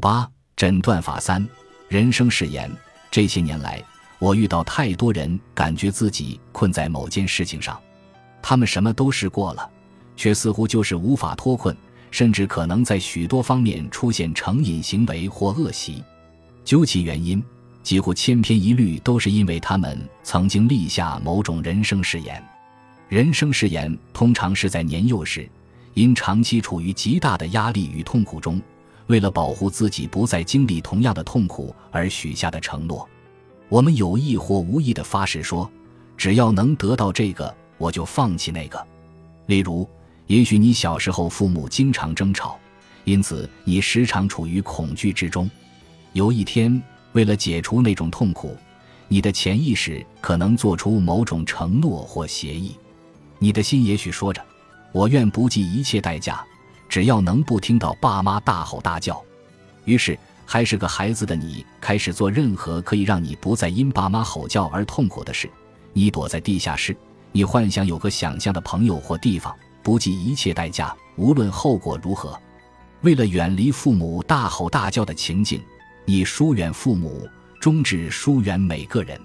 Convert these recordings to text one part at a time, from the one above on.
八诊断法三人生誓言。这些年来，我遇到太多人，感觉自己困在某件事情上，他们什么都试过了，却似乎就是无法脱困，甚至可能在许多方面出现成瘾行为或恶习。究其原因，几乎千篇一律都是因为他们曾经立下某种人生誓言。人生誓言通常是在年幼时，因长期处于极大的压力与痛苦中。为了保护自己不再经历同样的痛苦而许下的承诺，我们有意或无意的发誓说，只要能得到这个，我就放弃那个。例如，也许你小时候父母经常争吵，因此你时常处于恐惧之中。有一天，为了解除那种痛苦，你的潜意识可能做出某种承诺或协议。你的心也许说着：“我愿不计一切代价。”只要能不听到爸妈大吼大叫，于是还是个孩子的你开始做任何可以让你不再因爸妈吼叫而痛苦的事。你躲在地下室，你幻想有个想象的朋友或地方，不计一切代价，无论后果如何。为了远离父母大吼大叫的情景，你疏远父母，终止疏远每个人。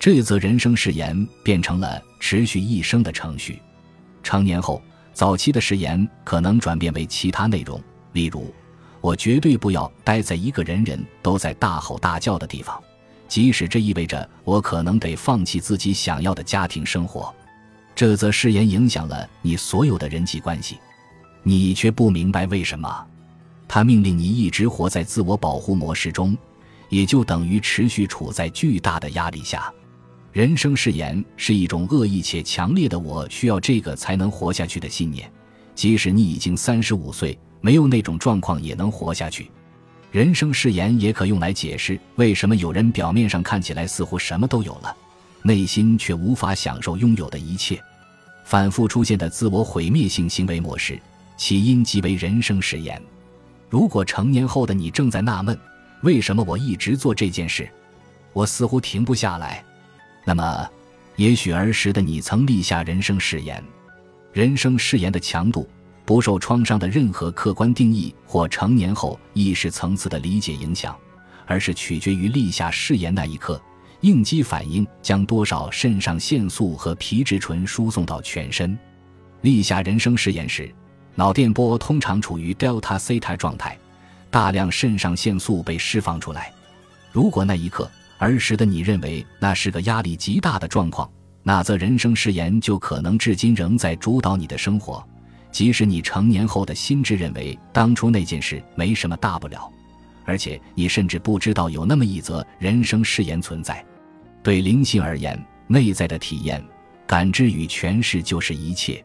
这则人生誓言变成了持续一生的程序。成年后。早期的誓言可能转变为其他内容，例如：“我绝对不要待在一个人人都在大吼大叫的地方，即使这意味着我可能得放弃自己想要的家庭生活。”这则誓言影响了你所有的人际关系，你却不明白为什么。它命令你一直活在自我保护模式中，也就等于持续处在巨大的压力下。人生誓言是一种恶意且强烈的“我需要这个才能活下去”的信念，即使你已经三十五岁，没有那种状况也能活下去。人生誓言也可用来解释为什么有人表面上看起来似乎什么都有了，内心却无法享受拥有的一切。反复出现的自我毁灭性行为模式，起因即为人生誓言。如果成年后的你正在纳闷，为什么我一直做这件事，我似乎停不下来。那么，也许儿时的你曾立下人生誓言，人生誓言的强度不受创伤的任何客观定义或成年后意识层次的理解影响，而是取决于立下誓言那一刻应激反应将多少肾上腺素和皮质醇输送到全身。立下人生誓言时，脑电波通常处于 delta theta 状态，大量肾上腺素被释放出来。如果那一刻，儿时的你认为那是个压力极大的状况，那则人生誓言就可能至今仍在主导你的生活。即使你成年后的心智认为当初那件事没什么大不了，而且你甚至不知道有那么一则人生誓言存在。对灵性而言，内在的体验、感知与诠释就是一切。